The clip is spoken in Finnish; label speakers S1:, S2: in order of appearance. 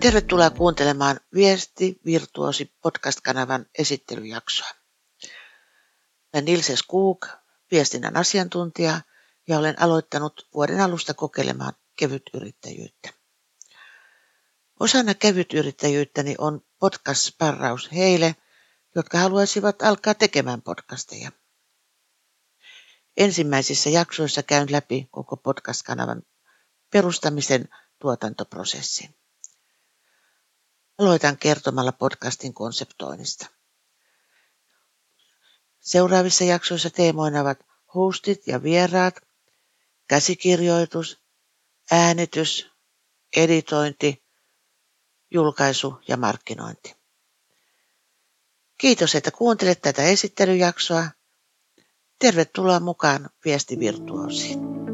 S1: Tervetuloa kuuntelemaan Viesti Virtuosi podcast-kanavan esittelyjaksoa. Olen Nilse Skoog, viestinnän asiantuntija ja olen aloittanut vuoden alusta kokeilemaan kevytyrittäjyyttä. Osana kevytyrittäjyyttäni on podcast-sparraus heille, jotka haluaisivat alkaa tekemään podcasteja. Ensimmäisissä jaksoissa käyn läpi koko podcast-kanavan perustamisen tuotantoprosessin. Aloitan kertomalla podcastin konseptoinnista. Seuraavissa jaksoissa teemoina ovat hostit ja vieraat, käsikirjoitus, äänitys, editointi, julkaisu ja markkinointi. Kiitos, että kuuntelet tätä esittelyjaksoa. Tervetuloa mukaan Viesti Virtuosiin.